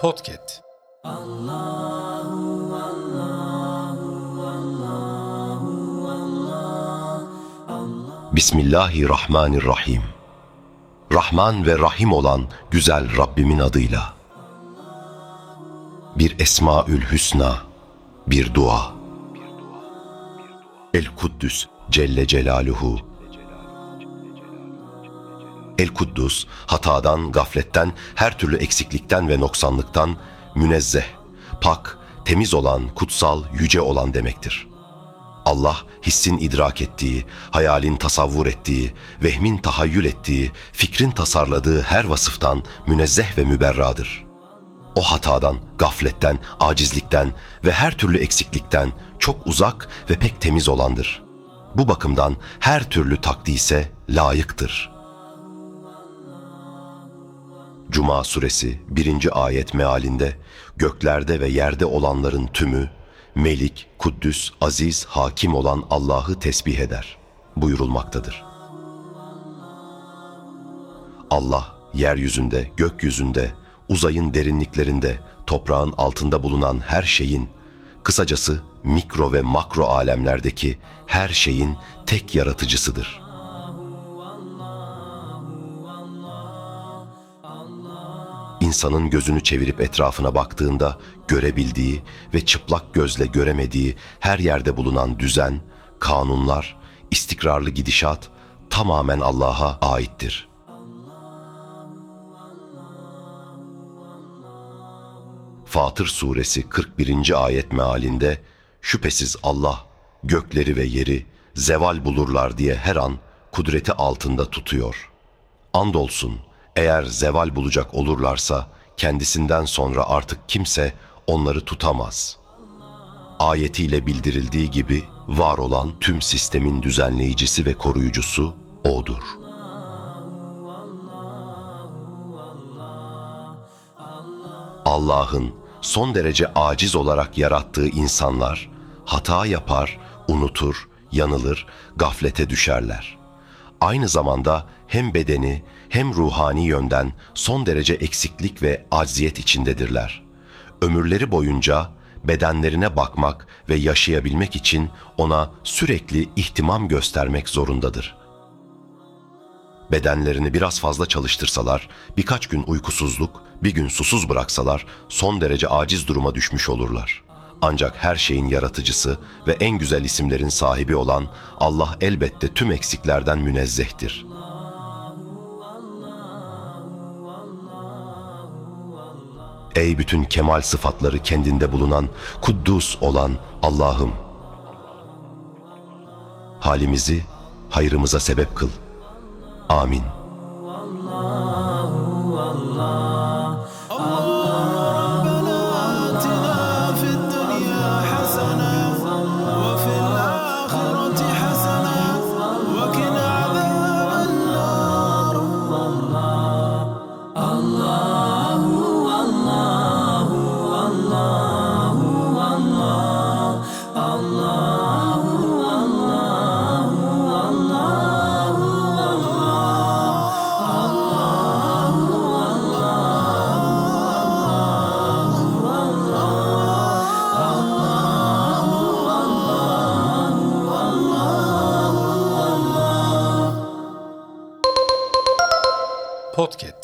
Podcast. Bismillahirrahmanirrahim. Rahman ve Rahim olan güzel Rabbimin adıyla. Bir Esmaül Hüsna, bir dua. El Kuddüs Celle Celaluhu. El Kuddus, hatadan, gafletten, her türlü eksiklikten ve noksanlıktan münezzeh, pak, temiz olan, kutsal, yüce olan demektir.'' Allah hissin idrak ettiği, hayalin tasavvur ettiği, vehmin tahayyül ettiği, fikrin tasarladığı her vasıftan münezzeh ve müberradır. O hatadan, gafletten, acizlikten ve her türlü eksiklikten çok uzak ve pek temiz olandır. Bu bakımdan her türlü takdise layıktır. Cuma suresi 1. ayet mealinde göklerde ve yerde olanların tümü Melik, Kuddüs, Aziz, Hakim olan Allah'ı tesbih eder buyurulmaktadır. Allah yeryüzünde, gökyüzünde, uzayın derinliklerinde, toprağın altında bulunan her şeyin, kısacası mikro ve makro alemlerdeki her şeyin tek yaratıcısıdır.'' İnsanın gözünü çevirip etrafına baktığında görebildiği ve çıplak gözle göremediği her yerde bulunan düzen, kanunlar, istikrarlı gidişat tamamen Allah'a aittir. Fatır suresi 41. ayet mealinde şüphesiz Allah gökleri ve yeri zeval bulurlar diye her an kudreti altında tutuyor. Andolsun eğer zeval bulacak olurlarsa kendisinden sonra artık kimse onları tutamaz. Ayetiyle bildirildiği gibi var olan tüm sistemin düzenleyicisi ve koruyucusu O'dur. Allah'ın son derece aciz olarak yarattığı insanlar hata yapar, unutur, yanılır, gaflete düşerler. Aynı zamanda hem bedeni hem ruhani yönden son derece eksiklik ve acziyet içindedirler. Ömürleri boyunca bedenlerine bakmak ve yaşayabilmek için ona sürekli ihtimam göstermek zorundadır. Bedenlerini biraz fazla çalıştırsalar, birkaç gün uykusuzluk, bir gün susuz bıraksalar son derece aciz duruma düşmüş olurlar. Ancak her şeyin yaratıcısı ve en güzel isimlerin sahibi olan Allah elbette tüm eksiklerden münezzehtir.'' Ey bütün kemal sıfatları kendinde bulunan, kuddus olan Allah'ım! Halimizi hayrımıza sebep kıl. Amin. Podcast